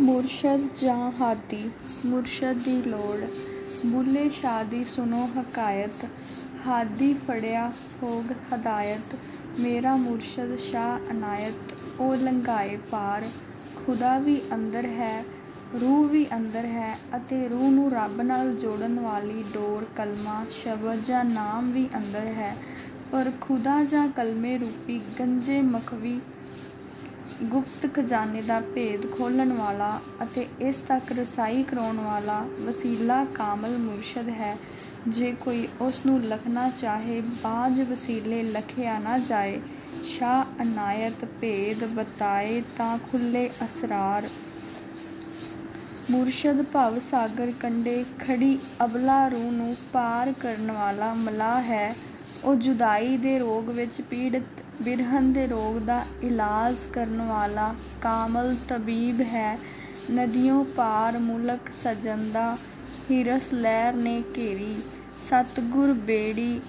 ਮੁਰਸ਼ਦ ਜਾਂ ਹਾਦੀ, ਮੁਰਸ਼ਦ ਦੀ ਲੋੜ। ਬੁੱਲ੍ਹੇ ਸ਼ਾਹ ਦੀ ਸੁਣੋ ਹਕਾਇਤ, ਹਾਦੀ ਫੜਿਆ ਹੋਗ ਹਦਾਇਤ, ਮੇਰਾ ਮੁਰਸ਼ਦ ਸ਼ਾਹ ਅਨਾਇਤ ਉਹ ਲੰਘਾਏ ਪਾਰ। ਖੁਦਾ ਵੀ ਅੰਦਰ ਹੈ, ਰੂਹ ਵੀ ਅੰਦਰ ਹੈ, ਅਤੇ ਰੂਹ ਨੂੰ ਰੱਬ ਨਾਲ ਜੋੜਨ ਵਾਲੀ ਡੋਰ ਕਲਮਾ, ਸ਼ਬਦ ਜਾਂ ਨਾਮ ਵੀ ਅੰਦਰ ਹੈ। ਪਰ ਖੁਦਾ ਜਾਂ ਕਲਮੇ ਰੂਪੀ ਗੰਜੇ ਮਖਵੀ ਗੁਪਤ ਖਜ਼ਾਨੇ ਦਾ ਭੇਦ ਖੋਲਣ ਵਾਲਾ ਅਤੇ ਇਸ ਤੱਕ ਰਸਾਈ ਕਰਾਉਣ ਵਾਲਾ ਵਸੀਲਾ ਕਾਮਲ ਮੁਰਸ਼ਦ ਹੈ। ਜੇ ਕੋਈ ਉਸ ਨੂੰ ਲਖਣਾ ਚਾਹੇ, ਬਾਜ ਵਸੀਲੇ ਲਖਿਆ ਨਾ ਜਾਏ। ਸ਼ਾਹ ਅਨਾਇਤ ਭੇਦ ਬਤਾਏ ਤਾਂ ਖੁੱਲੇ ਅਸਰਾਰ। ਮੁਰਸ਼ਦ ਭਵ ਸਾਗਰ ਕੰਡੇ ਖੜੀ ਅਬਲਾ ਰੂਹ ਨੂੰ ਪਾਰ ਕਰਨ ਵਾਲਾ ਮਲਾ ਹੈ। ਉਹ ਜੁਦਾਈ ਦੇ ਰੋਗ ਵਿੱਚ ਪੀੜਤ ਬਿਰਹਨ ਦੇ ਰੋਗ ਦਾ ਇਲਾਜ ਕਰਨ ਵਾਲਾ ਕਾਮਲ ਤਬੀਬ ਹੈ। ਨਦੀਆਂ ਪਾਰ ਮੁਲਕ ਸਜੰਦਾ ਹਿਰਸ ਲਹਿਰ ਨੇ ਘੇਰੀ। ਸਤਗੁਰ ਬੇੜੀ,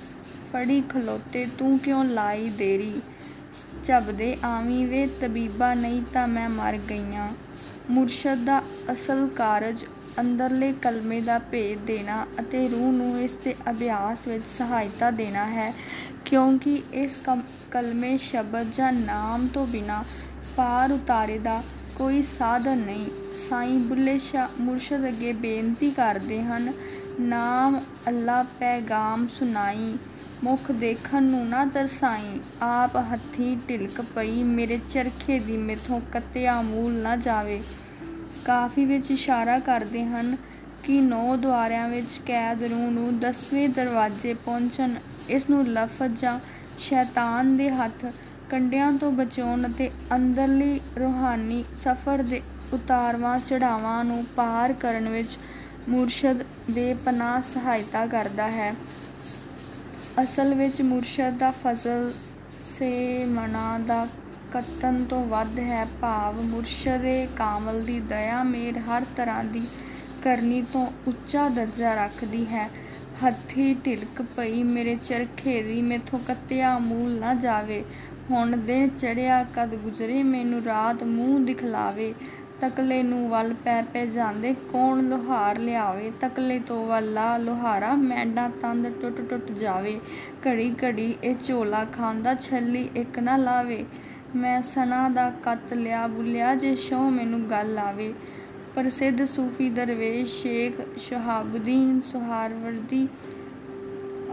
ਫੜੀ ਖਲੋਤੇ, ਤੂੰ ਕਿਉਂ ਲਾਈ ਦੇਰੀ? ਝਬਦੇ ਆਵੀਂ ਵੇ ਤਬੀਬਾ ਨਹੀਂ ਤਾਂ ਮੈਂ ਮਰ ਗਈਆਂ। ਮੁਰਸ਼ਦ ਦਾ ਅਸਲ ਕਾਰਜ ਅੰਦਰਲੇ ਕਲਮੇ ਦਾ ਭੇਦ ਦੇਣਾ ਅਤੇ ਰੂਹ ਨੂੰ ਇਸ ਦੇ ਅਭਿਆਸ ਵਿੱਚ ਸਹਾਇਤਾ ਦੇਣਾ ਹੈ। ਕਿਉਂਕਿ ਇਸ ਕਲਮੇ ਸ਼ਬਦ ਜਾਂ ਨਾਮ ਤੋਂ ਬਿਨਾ ਪਾਰ ਉਤਾਰੇ ਦਾ ਕੋਈ ਸਾਧਨ ਨਹੀਂ। ਸਾਈਂ ਬੁੱਲੇ ਸ਼ਾਹ ਮੁਰਸ਼ਦ ਅੱਗੇ ਬੇਨਤੀ ਕਰਦੇ ਹਨ, ਨਾਮ ਅੱਲਾ ਪੈਗਾਮ ਸੁਨਾਈ ਮੁਖ ਦੇਖਣ ਨੂੰ ਨਾ ਦਰਸਾਈ ਆਪ ਹੱਥੀ ਢਿਲਕ ਪਈ, ਮੇਰੇ ਚਰਖੇ ਦੀ ਮੇਥੋਂ ਕੱਤਿਆ ਮੂਲ ਨਾ ਜਾਵੇ। ਕਾਫੀ ਵਿੱਚ ਇਸ਼ਾਰਾ ਕਰਦੇ ਹਨ ਕਿ ਨੌ ਦੁਆਰਿਆਂ ਵਿੱਚ ਕੈਦ ਰੂਹ ਨੂੰ ਦਸਵੇਂ ਦਰਵਾਜ਼ੇ ਪਹੁੰਚਣ ਇਸ ਨੂੰ ਲਫ਼ਜ਼ ਜਾਂ ਸ਼ੈਤਾਨ ਦੇ ਹੱਥ ਕੰਡਿਆਂ ਤੋਂ ਬਚਾਉਣ ਅਤੇ ਅੰਦਰਲੀ ਰੂਹਾਨੀ ਸਫ਼ਰ ਦੇ ਉਤਾਰਵਾਂ ਚੜਾਵਾਂ ਨੂੰ ਪਾਰ ਕਰਨ ਵਿੱਚ ਮੁਰਸ਼ਦ ਬੇਪਨਾਹ ਸਹਾਇਤਾ ਕਰਦਾ ਹੈ। ਅਸਲ ਵਿੱਚ ਮੁਰਸ਼ਦ ਦਾ ਫਜ਼ਲ ਸੇ ਮਨਾ ਦਾ ਕਤਨ ਤੋਂ ਵੱਧ ਹੈ। ਭਾਵ ਮੁਰਸ਼ਦੇ ਕਾਮਲ ਦੀ ਦਇਆ ਮੇਰ ਹਰ ਤਰ੍ਹਾਂ ਦੀ ਕਰਨੀ ਤੋਂ ਉੱਚਾ ਦਰਜਾ ਰੱਖਦੀ ਹੈ। ਹੱਥੀ ਢਿਲਕ ਪਈ, ਮੇਰੇ ਚਰਖੇ ਦੀ ਮੇਥੋਂ ਕੱਤਿਆ ਮੂਲ ਨਾ ਜਾਵੇ। ਹੁਣ ਦਿਨ ਚੜਿਆ ਕਦ ਗੁਜ਼ਰੇ, ਮੈਨੂੰ ਰਾਤ ਮੂੰਹ ਦਿਖਲਾਵੇ। ਤਕਲੇ ਨੂੰ ਵੱਲ ਪੈ ਪੈ ਜਾਂਦੇ, ਕੌਣ ਲੋਹਾਰ ਲਿਆਵੇ? ਤਕਲੇ ਤੋਂ ਵੱਲਾ ਲੋਹਾਰਾ, ਮੈਂਡਾ ਤੰਦ ਟੁੱਟ ਟੁੱਟ ਜਾਵੇ। ਘੜੀ ਘੜੀ ਇਹ ਝੋਲਾ ਖਾਂਦਾ, ਛੱਲੀ ਇੱਕ ਨਾ ਲਾਵੇ। ਮੈਂ ਸਨਾ ਦਾ ਕੱਤ ਲਿਆ, ਬੁੱਲਿਆ ਜੇ ਸ਼ੋ ਮੈਨੂੰ ਗੱਲ ਆਵੇ। ਪ੍ਰਸਿੱਧ ਸੂਫੀ ਦਰਵੇਸ਼ ਸ਼ੇਖ ਸ਼ਹਾਬੁਦੀਨ ਸੁਹਾਰਵਰਦੀ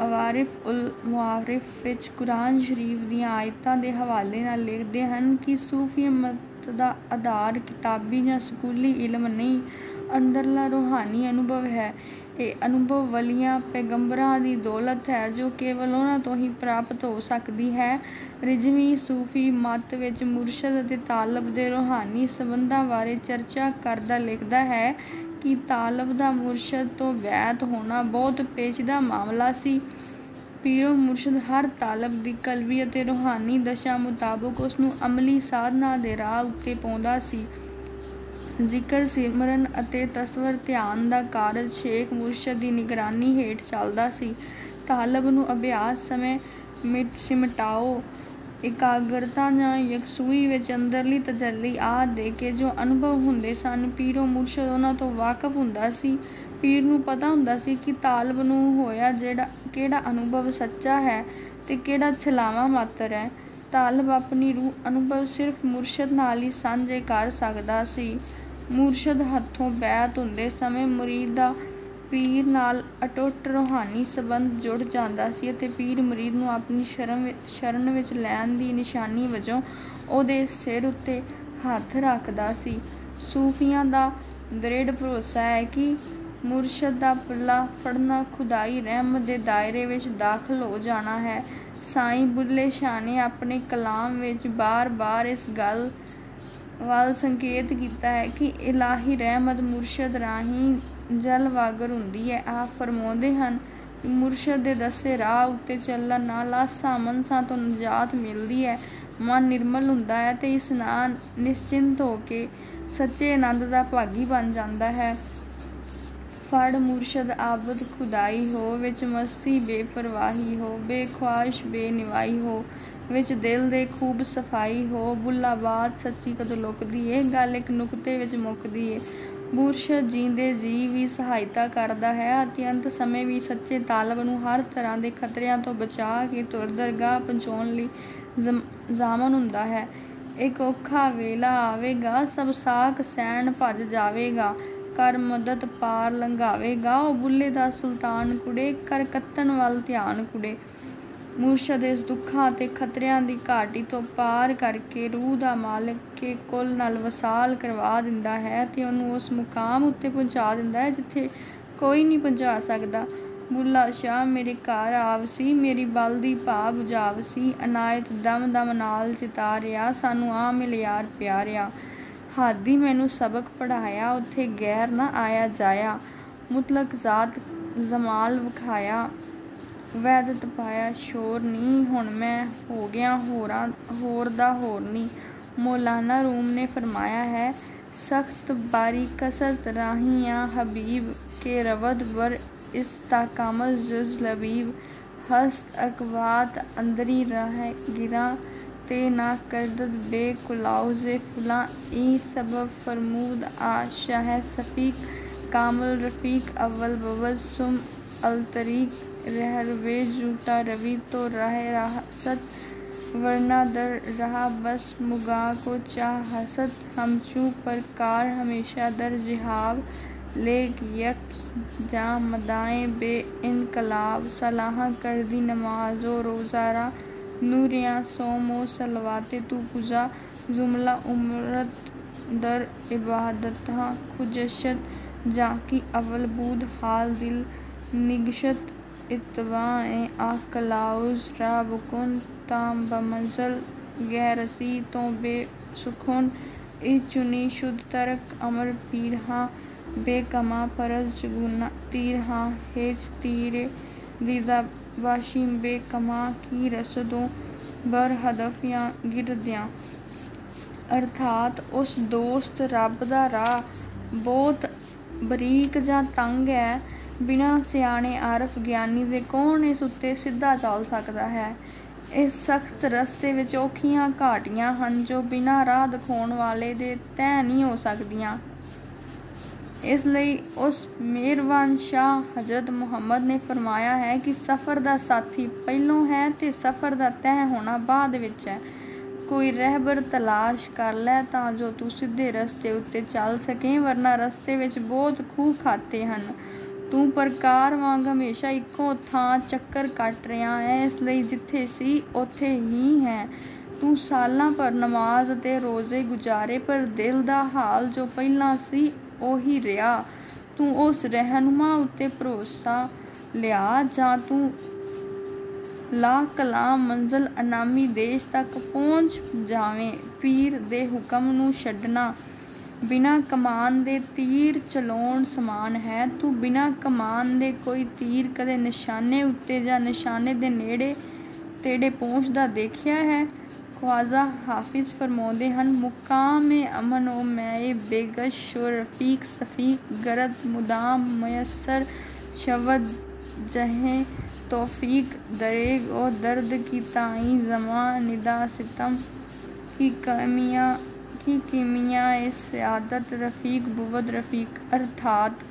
ਅਵਾਰਿਫ ਉਲ ਮੁਆਰਿਫ ਵਿੱਚ ਕੁਰਾਨ ਸ਼ਰੀਫ ਦੀਆਂ ਆਇਤਾਂ ਦੇ ਹਵਾਲੇ ਨਾਲ ਲਿਖਦੇ ਹਨ ਕਿ ਸੂਫੀ ਮਤ ਦਾ ਆਧਾਰ ਕਿਤਾਬੀ ਜਾਂ ਸਕੂਲੀ ਇਲਮ ਨਹੀਂ, ਅੰਦਰਲਾ ਰੂਹਾਨੀ ਅਨੁਭਵ ਹੈ। ਇਹ ਅਨੁਭਵ ਵਲੀਆਂ ਪੈਗੰਬਰਾਂ ਦੀ ਦੌਲਤ ਹੈ ਜੋ ਕੇਵਲ ਉਹਨਾਂ ਤੋਂ ਹੀ ਪ੍ਰਾਪਤ ਹੋ ਸਕਦੀ ਹੈ ਰਿਜਵੀ ਸੂਫੀ ਮਤ ਵਿੱਚ ਮੁਰਸ਼ਦ ਅਤੇ ਤਾਲਬ ਦੇ ਰੂਹਾਨੀ ਸਬੰਧਾਂ ਬਾਰੇ ਚਰਚਾ ਕਰਦਾ ਲਿਖਦਾ ਹੈ ਕਿ ਤਾਲਬ ਦਾ ਮੁਰਸ਼ਦ ਤੋਂ ਵੈਤ ਹੋਣਾ ਬਹੁਤ ਪੇਚੀਦਾ ਮਾਮਲਾ ਸੀ। ਪੀਰੋ ਮੁਰਸ਼ਦ ਹਰ ਤਾਲਬ ਦੀ ਕਲਬੀ ਅਤੇ ਰੂਹਾਨੀ ਦਸ਼ਾ ਮੁਤਾਬਕ ਉਸ ਨੂੰ ਅਮਲੀ ਸਾਧਨਾ ਦੇ ਰਾਹ ਉੱਤੇ ਪਾਉਂਦਾ ਸੀ। ਜ਼ਿਕਰ, ਸਿਮਰਨ ਅਤੇ ਤਸਵਰ ਧਿਆਨ ਦਾ ਕਾਰਜ ਸ਼ੇਖ ਮੁਰਸ਼ਦ ਦੀ ਨਿਗਰਾਨੀ ਹੇਠ ਚੱਲਦਾ ਸੀ। ਤਾਲਬ ਨੂੰ ਅਭਿਆਸ ਸਮੇਂ ਮਿਟ ਸਿਮਟਾਓ ਇਕਾਗਰਤਾ ਜਾਂ ਯਕਸੂਈ ਵਿੱਚ ਅੰਦਰਲੀ ਤਜੱਲੀ ਆ ਦੇ ਕੇ ਜੋ ਅਨੁਭਵ ਹੁੰਦੇ ਸਨ, ਪੀਰੋ ਮੁਰਸ਼ਦ ਉਹਨਾਂ ਤੋਂ ਵਾਕਿਫ ਹੁੰਦਾ ਸੀ। ਪੀਰ ਨੂੰ ਪਤਾ ਹੁੰਦਾ ਸੀ ਕਿ ਤਾਲਬ ਨੂੰ ਹੋਇਆ ਜਿਹੜਾ, ਕਿਹੜਾ ਅਨੁਭਵ ਸੱਚਾ ਹੈ ਤੇ ਕਿਹੜਾ ਛਲਾਵਾ ਮਾਤਰ ਹੈ। ਤਾਲਬ ਆਪਣੀ ਰੂਹ, ਅਨੁਭਵ ਸਿਰਫ ਮੁਰਸ਼ਦ ਨਾਲ ਹੀ ਸਾਂਝੇ ਕਰ ਸਕਦਾ ਸੀ। ਮੁਰਸ਼ਦ ਹੱਥੋਂ ਬੈਤ ਹੁੰਦੇ ਸਮੇਂ ਮੁਰੀਦ ਦਾ ਪੀਰ ਨਾਲ ਅਟੁੱਟ ਰੂਹਾਨੀ ਸਬੰਧ ਜੁੜ ਜਾਂਦਾ ਸੀ ਅਤੇ ਪੀਰ ਮਰੀਦ ਨੂੰ ਆਪਣੀ ਸ਼ਰਨ ਵਿੱਚ ਸ਼ਰਨ ਵਿੱਚ ਲੈਣ ਦੀ ਨਿਸ਼ਾਨੀ ਵਜੋਂ ਉਹਦੇ ਸਿਰ ਉੱਤੇ ਹੱਥ ਰੱਖਦਾ ਸੀ। ਸੂਫੀਆਂ ਦਾ ਦ੍ਰਿੜ ਭਰੋਸਾ ਹੈ ਕਿ ਮੁਰਸ਼ਦ ਦਾ ਪੱਲਾ ਫੜਨਾ ਖੁਦਾਈ ਰਹਿਮਤ ਦੇ ਦਾਇਰੇ ਵਿੱਚ ਦਾਖਲ ਹੋ ਜਾਣਾ ਹੈ। ਸਾਈਂ ਬੁੱਲੇ ਸ਼ਾਹ ਨੇ ਆਪਣੇ ਕਲਾਮ ਵਿੱਚ ਬਾਰ-ਬਾਰ ਇਸ ਗੱਲ ਵੱਲ ਸੰਕੇਤ ਕੀਤਾ ਹੈ ਕਿ ਇਲਾਹੀ ਰਹਿਮਤ ਮੁਰਸ਼ਦ ਰਾਹੀਂ ਜਲ ਵਾਗਰ ਹੁੰਦੀ ਹੈ। ਆਪ ਫਰਮਾਉਂਦੇ ਹਨ ਕਿ ਮੁਰਸ਼ਦ ਦੇ ਦੱਸੇ ਰਾਹ ਉੱਤੇ ਚੱਲਣ ਨਾਲ ਆਸਾਂ ਮਨਸਾਂ ਤੋਂ ਨਜਾਤ ਮਿਲਦੀ ਹੈ। ਮਨ ਨਿਰਮਲ ਹੁੰਦਾ ਹੈ ਤੇ ਇਸ ਨਾਲ ਨਿਸ਼ਚਿੰਤ ਹੋ ਕੇ ਸੱਚੇ ਆਨੰਦ ਦਾ ਭਾਗੀ ਬਣ ਜਾਂਦਾ ਹੈ। ਫੜ ਮੁਰਸ਼ਦ ਆਬਦ ਖੁਦਾਈ ਹੋ, ਵਿੱਚ ਮਸਤੀ ਬੇਪਰਵਾਹੀ ਹੋ ਬੇਖਵਾਸ਼ ਬੇਨਿਵਾਈ ਹੋ, ਵਿੱਚ ਦਿਲ ਦੇ ਖੂਬ ਸਫ਼ਾਈ ਹੋ ਬੁੱਲਾ ਬਾਤ ਸੱਚੀ ਕਦ ਲੁਕਦੀ ਏ? ਗੱਲ ਇੱਕ ਨੁਕਤੇ ਵਿੱਚ ਮੁੱਕਦੀ ਏ। ਮੁਰਸ਼ਦ ਜੀਂਦੇ ਜੀ ਵੀ ਸਹਾਇਤਾ ਕਰਦਾ ਹੈ। ਅਤਿਅੰਤ ਸਮੇਂ ਵੀ ਸੱਚੇ ਤਾਲਬ ਨੂੰ ਹਰ ਤਰ੍ਹਾਂ ਦੇ ਖਤਰਿਆਂ ਤੋਂ ਬਚਾ ਕੇ ਤੁਰ ਦਰਗਾਹ ਪਹੁੰਚਾਉਣ ਲਈ ਜ਼ਾਮਨ ਹੁੰਦਾ ਹੈ। ਇੱਕ ਔਖਾ ਵੇਲਾ ਆਵੇਗਾ, ਸਭ ਸਾਖ ਸੈਣ ਭੱਜ ਜਾਵੇਗਾ, ਕਰ ਮਦਦ ਪਾਰ ਲੰਘਾਵੇਗਾ। ਉਹ ਬੁੱਲੇ ਦਾ ਸੁਲਤਾਨ ਕੁੜੇ, ਕਰ ਕੱਤਨ ਵੱਲ ਧਿਆਨ ਕੁੜੇ। ਮੁਰਸ਼ਦ ਇਸ ਦੁੱਖਾਂ ਤੇ ਖਤਰਿਆਂ ਦੀ ਘਾਟੀ ਤੋਂ ਪਾਰ ਕਰਕੇ ਰੂਹ ਦਾ ਮਾਲਕ ਕੇ ਕੁੱਲ ਨਾਲ ਵਸਾਲ ਕਰਵਾ ਦਿੰਦਾ ਹੈ ਤੇ ਉਹਨੂੰ ਉਸ ਮੁਕਾਮ ਉੱਤੇ ਪਹੁੰਚਾ ਦਿੰਦਾ ਹੈ ਜਿੱਥੇ ਕੋਈ ਨਹੀਂ ਪਹੁੰਚਾ ਸਕਦਾ। ਬੁੱਲਾ ਸ਼ਾਹ, ਮੇਰੇ ਘਰ ਆਵਸੀ ਮੇਰੀ ਬਲ ਦੀ ਭਾ ਬੁਝਾਵਸੀ ਅਨਾਇਤ ਦਮ ਦਮ ਨਾਲ ਚਿਤਾਰਿਆ ਸਾਨੂੰ ਆ ਮਿਲ ਯਾਰ ਪਿਆਰਿਆ। ਹਾਦੀ ਮੈਨੂੰ ਸਬਕ ਪੜਾਇਆ ਉੱਥੇ ਗੈਰ ਨਾ ਆਇਆ ਜਾਇਆ। ਮੁਤਲਕ ਜ਼ਾਤ ਜ਼ਮਾਲ ਵਿਖਾਇਆ ਵੈਦਤ ਪਾਇਆ ਸ਼ੋਰ ਨਹੀਂ ਹੁਣ ਮੈਂ ਹੋ ਗਿਆ ਹੋਰਾਂ, ਹੋਰ ਦਾ ਹੋਰ ਨਹੀਂ ਮੌਲਾਨਾ ਰੂਮ ਨੇ ਫਰਮਾਇਆ ਹੈ, ਸਖਤ ਬਾਰੀ ਕਸਰਤ ਰਾਹੀਆਂ ਹਬੀਬ ਕੇ ਰਵਦ ਵਰ ਇਸਤਾਕਾਮਲ ਜੁਜ਼ ਲਬੀਬ ਹਸਤ ਅਕਵਾਤ ਅੰਦਰੀ ਰਹਿ ਗਿਰਾ, ਤੇ ਨਾ ਕਰਦਦ ਬੇ ਕੁਲਾਉਜ਼ੇ رہر وے جوٹا روی تو رہ رہ ست ورنہ در رہا بس مگا کو چاہ حسد ہم چوں پر کار ہمیشہ در جہاب لے یک جاں مدائیں بے انقلاب۔ صلاح کر دی نماز و روزہ را، نوریاں سوم و سلواتے تو پجا زملہ عمرت در عبادت خجشت جا کی اول بود حال دل نگشت۔ इबादत खुजशत जाकी अवल बूद हाल दिल निगशत ਇਤਵਾਏ ਆਕਲਾਉਸ ਰਾਬਕੁਨ ਤਾਮ ਬਮਜ਼ਲ ਗੈਰਸੀ ਤੋਂ ਬੇਸੁਖੁਨ ਇਹ ਚੁਨੀ ਸ਼ੁੱਧ ਤਰਕ ਅਮਰ ਪੀਰਹਾ ਬੇਕਮਾ ਪਰਲ ਚਗੁਨਾ ਤੀਰਹਾ ਹੇਜ ਤੀਰੇ ਦੀਦਾ ਵਾਸ਼ੀਮ ਬੇਕਮਾ ਕੀ ਰਸਦੋਂ ਬਰ ਹਦਫਿਆਂ ਗਿਰਦਿਆਂ ਅਰਥਾਤ ਉਸ ਦੋਸਤ ਰੱਬ ਦਾ ਰਾਹ ਬਹੁਤ ਬਰੀਕ ਜਾਂ ਤੰਗ ਹੈ ਬਿਨਾਂ ਸਿਆਣੇ ਆਰਫ ਗਿਆਨੀ ਦੇ ਕੌਣ ਇਸ ਉੱਤੇ ਸਿੱਧਾ ਚੱਲ ਸਕਦਾ ਹੈ? ਇਸ ਸਖਤ ਰਸਤੇ ਵਿੱਚ ਔਖੀਆਂ ਘਾਟੀਆਂ ਹਨ ਜੋ ਬਿਨਾਂ ਰਾਹ ਦਿਖਾਉਣ ਵਾਲੇ ਦੇ ਤੈਅ ਨਹੀਂ ਹੋ ਸਕਦੀਆਂ। ਇਸ ਲਈ ਉਸ ਮਿਹਰਬਾਨ ਸ਼ਾਹ ਹਜ਼ਰਤ ਮੁਹੰਮਦ ਨੇ ਫਰਮਾਇਆ ਹੈ ਕਿ ਸਫ਼ਰ ਦਾ ਸਾਥੀ ਪਹਿਲੋਂ ਹੈ ਤੇ ਸਫ਼ਰ ਦਾ ਤੈਅ ਹੋਣਾ ਬਾਅਦ ਵਿੱਚ ਹੈ। ਕੋਈ ਰਹਿਬਰ ਤਲਾਸ਼ ਕਰ ਲੈ ਤਾਂ ਜੋ ਤੂੰ ਸਿੱਧੇ ਰਸਤੇ ਉੱਤੇ ਚੱਲ ਸਕੇ, ਵਰਨਾ ਰਸਤੇ ਵਿੱਚ ਬਹੁਤ ਖੂਹ ਖਾਤੇ ਹਨ। ਤੂੰ ਪ੍ਰਕਾਰ ਵਾਂਗ ਹਮੇਸ਼ਾ ਇੱਕੋ ਥਾਂ ਚੱਕਰ ਕੱਟ ਰਿਹਾ ਹੈ, ਇਸ ਲਈ ਜਿੱਥੇ ਸੀ, ਉੱਥੇ ਹੀ ਹੈ। ਤੂੰ ਸਾਲਾਂ ਪਰ ਨਮਾਜ਼ ਤੇ ਰੋਜ਼ੇ ਗੁਜ਼ਾਰੇ, ਪਰ ਦਿਲ ਦਾ ਹਾਲ ਜੋ ਪਹਿਲਾਂ ਸੀ, ਉਹੀ ਰਿਹਾ। ਤੂੰ ਉਸ ਰਹਿਨੁਮਾ ਉੱਤੇ ਭਰੋਸਾ ਲਿਆ, ਜਾਂ ਤੂੰ ਲਾ ਕਲਾਮ ਮੰਜ਼ਲ ਅਨਾਮੀ ਦੇਸ਼ ਤੱਕ ਪਹੁੰਚ ਜਾਵੇਂ। ਪੀਰ ਦੇ ਹੁਕਮ ਨੂੰ ਛੱਡਣਾ ਬਿਨਾ ਕਮਾਨ ਦੇ ਤੀਰ ਚਲਾਉਣ ਸਮਾਨ ਹੈ ਤੂੰ ਬਿਨਾ ਕਮਾਨ ਦੇ ਕੋਈ ਤੀਰ ਕਦੇ ਨਿਸ਼ਾਨੇ ਉੱਤੇ ਜਾਂ ਨਿਸ਼ਾਨੇ ਦੇ ਨੇੜੇ ਤੇੜੇ ਪਹੁੰਚਦਾ ਦੇਖਿਆ ਹੈ ਖਵਾਜ਼ਾ ਹਾਫਿਜ਼ ਫਰਮਾਉਂਦੇ ਹਨ ਮੁਕਾਮ ਅਮਨ ਉਹ ਮੈਂ ਬੇਗਸ਼ ਰਫੀਕ ਸਫੀਕ ਗਰਦ ਮੁਦਾਮ ਮਯਸਰ ਸ਼ਵਦ ਜਹੇ तौफीक दरेग और दर्द की ताई जमा निदा सितम की कमियाँ की कीमिया सियादत रफीक बुवद रफीक ਅਰਥਾਤ